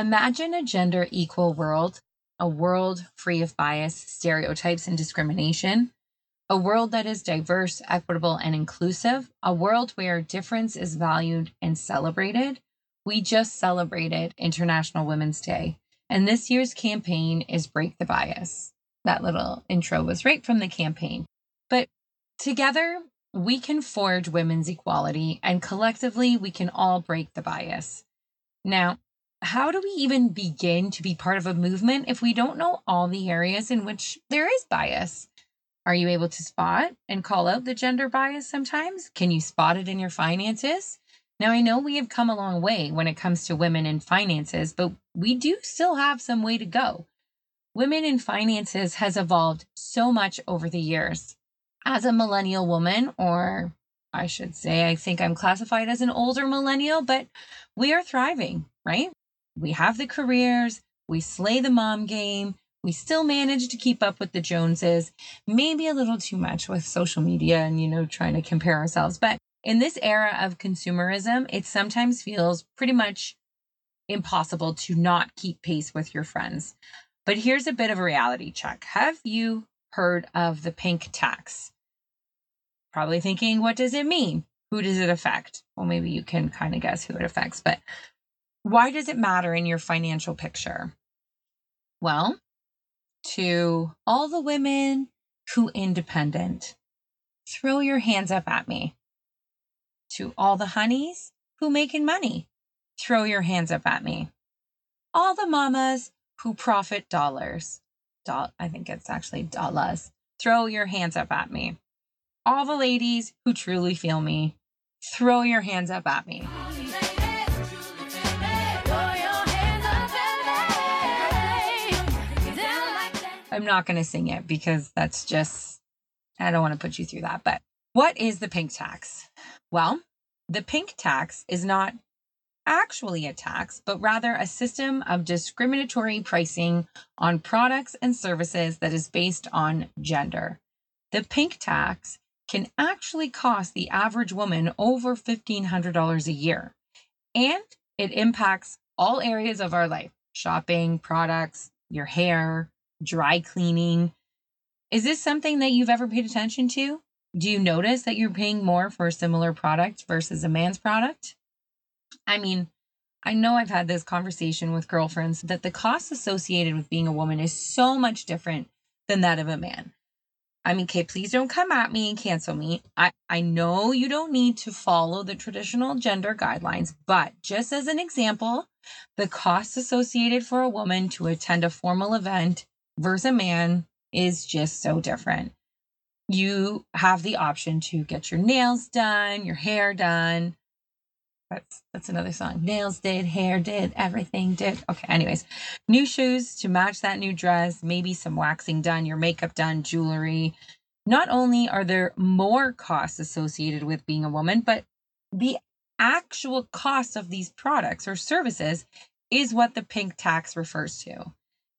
Imagine a gender equal world, a world free of bias, stereotypes, and discrimination, a world that is diverse, equitable, and inclusive, a world where difference is valued and celebrated. We just celebrated International Women's Day, and this year's campaign is Break the Bias. That little intro was right from the campaign. But together, we can forge women's equality, and collectively, we can all break the bias. Now, how do we even begin to be part of a movement if we don't know all the areas in which there is bias? Are you able to spot and call out the gender bias sometimes? Can you spot it in your finances? Now, I know we have come a long way when it comes to women in finances, but we do still have some way to go. Women in finances has evolved so much over the years. As a millennial woman, or I should say, I think I'm classified as an older millennial, but we are thriving, right? We have the careers, we slay the mom game, we still manage to keep up with the Joneses, maybe a little too much with social media and, you know, trying to compare ourselves. But in this era of consumerism, it sometimes feels pretty much impossible to not keep pace with your friends. But here's a bit of a reality check. Have you heard of the pink tax? Probably thinking, what does it mean? Who does it affect? Well, maybe you can kind of guess who it affects, but why does it matter in your financial picture? Well, to all the women who independent, throw your hands up at me. To all the honeys who making money, throw your hands up at me. All the mamas who profit dollars, do- I think it's actually dollars, throw your hands up at me. All the ladies who truly feel me, throw your hands up at me. I'm not going to sing it because that's just, I don't want to put you through that. But what is the pink tax? Well, the pink tax is not actually a tax, but rather a system of discriminatory pricing on products and services that is based on gender. The pink tax can actually cost the average woman over $1,500 a year, and it impacts all areas of our life shopping, products, your hair, dry cleaning. Is this something that you've ever paid attention to? Do you notice that you're paying more for a similar product versus a man's product? I mean, I know I've had this conversation with girlfriends that the cost associated with being a woman is so much different than that of a man. I mean, Kate, please don't come at me and cancel me. I, I know you don't need to follow the traditional gender guidelines, but just as an example, the cost associated for a woman to attend a formal event versus a man is just so different. You have the option to get your nails done, your hair done. That's that's another song. Nails did, hair did, everything did. Okay, anyways. New shoes to match that new dress, maybe some waxing done, your makeup done, jewelry. Not only are there more costs associated with being a woman, but the actual cost of these products or services is what the pink tax refers to.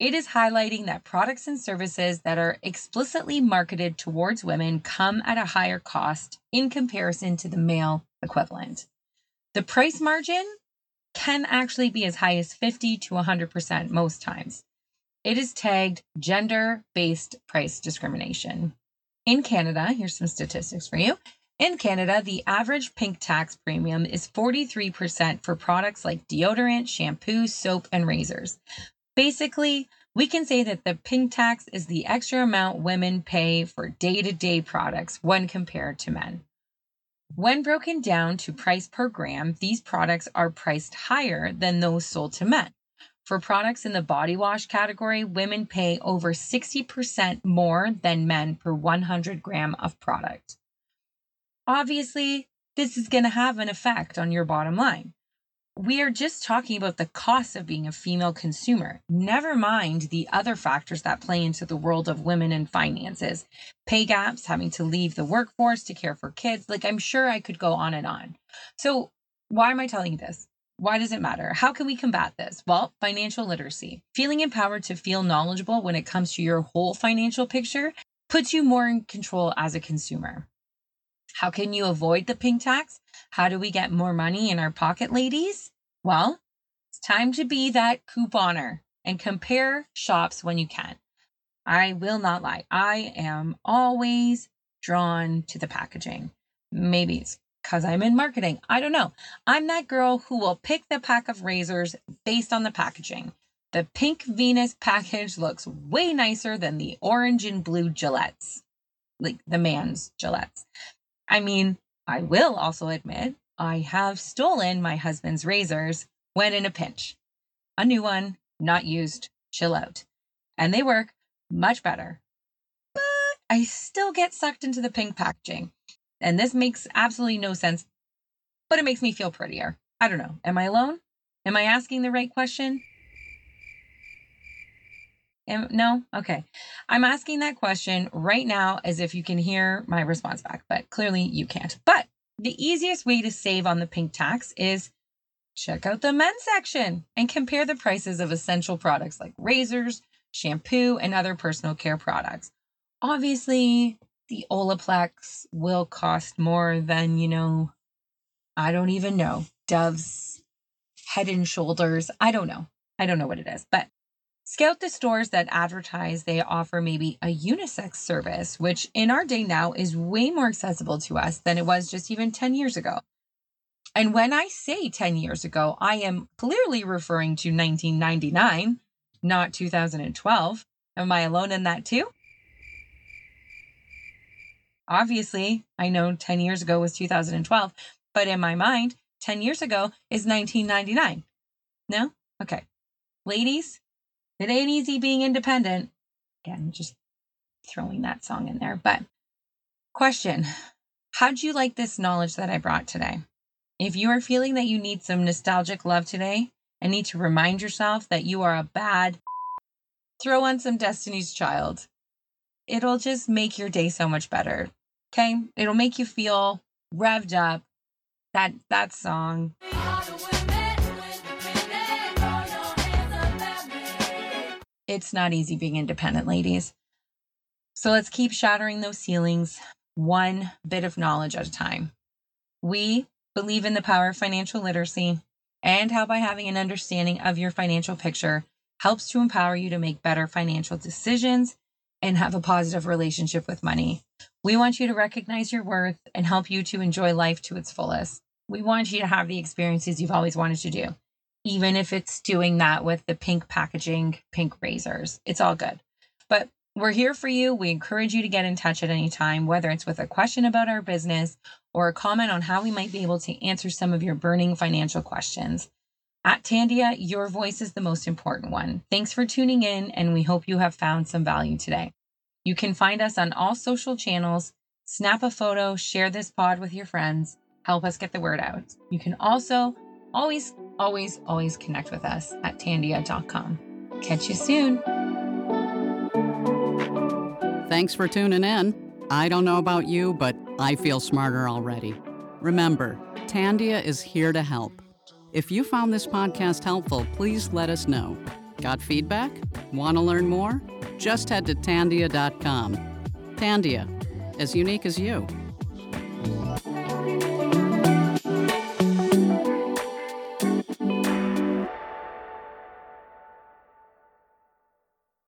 It is highlighting that products and services that are explicitly marketed towards women come at a higher cost in comparison to the male equivalent. The price margin can actually be as high as 50 to 100% most times. It is tagged gender based price discrimination. In Canada, here's some statistics for you. In Canada, the average pink tax premium is 43% for products like deodorant, shampoo, soap, and razors. Basically, we can say that the pink tax is the extra amount women pay for day to day products when compared to men. When broken down to price per gram, these products are priced higher than those sold to men. For products in the body wash category, women pay over 60% more than men per 100 gram of product. Obviously, this is going to have an effect on your bottom line. We are just talking about the cost of being a female consumer. Never mind the other factors that play into the world of women and finances pay gaps, having to leave the workforce to care for kids. Like, I'm sure I could go on and on. So, why am I telling you this? Why does it matter? How can we combat this? Well, financial literacy. Feeling empowered to feel knowledgeable when it comes to your whole financial picture puts you more in control as a consumer. How can you avoid the pink tax? How do we get more money in our pocket, ladies? Well, it's time to be that couponer and compare shops when you can. I will not lie. I am always drawn to the packaging. Maybe it's because I'm in marketing. I don't know. I'm that girl who will pick the pack of razors based on the packaging. The pink Venus package looks way nicer than the orange and blue Gillettes, like the man's Gillettes. I mean, I will also admit I have stolen my husband's razors when in a pinch. A new one, not used, chill out. And they work much better. But I still get sucked into the pink packaging. And this makes absolutely no sense, but it makes me feel prettier. I don't know. Am I alone? Am I asking the right question? Am, no? Okay. I'm asking that question right now as if you can hear my response back, but clearly you can't. But the easiest way to save on the pink tax is check out the men's section and compare the prices of essential products like razors, shampoo, and other personal care products. Obviously, the Olaplex will cost more than, you know, I don't even know, Dove's head and shoulders. I don't know. I don't know what it is, but scout the stores that advertise they offer maybe a unisex service, which in our day now is way more accessible to us than it was just even 10 years ago. And when I say 10 years ago, I am clearly referring to 1999, not 2012. Am I alone in that too? Obviously, I know 10 years ago was 2012, but in my mind, 10 years ago is 1999. No? Okay. Ladies, it ain't easy being independent. Again, just throwing that song in there. But question How'd you like this knowledge that I brought today? If you are feeling that you need some nostalgic love today and need to remind yourself that you are a bad, throw on some Destiny's Child it'll just make your day so much better. Okay? It'll make you feel revved up. That that song. It's not easy being independent, ladies. So let's keep shattering those ceilings one bit of knowledge at a time. We believe in the power of financial literacy and how by having an understanding of your financial picture helps to empower you to make better financial decisions and have a positive relationship with money. We want you to recognize your worth and help you to enjoy life to its fullest. We want you to have the experiences you've always wanted to do, even if it's doing that with the pink packaging, pink razors. It's all good. But we're here for you. We encourage you to get in touch at any time, whether it's with a question about our business or a comment on how we might be able to answer some of your burning financial questions. At Tandia, your voice is the most important one. Thanks for tuning in, and we hope you have found some value today. You can find us on all social channels. Snap a photo, share this pod with your friends, help us get the word out. You can also always, always, always connect with us at tandia.com. Catch you soon. Thanks for tuning in. I don't know about you, but I feel smarter already. Remember, Tandia is here to help. If you found this podcast helpful, please let us know. Got feedback? Want to learn more? Just head to Tandia.com. Tandia, as unique as you.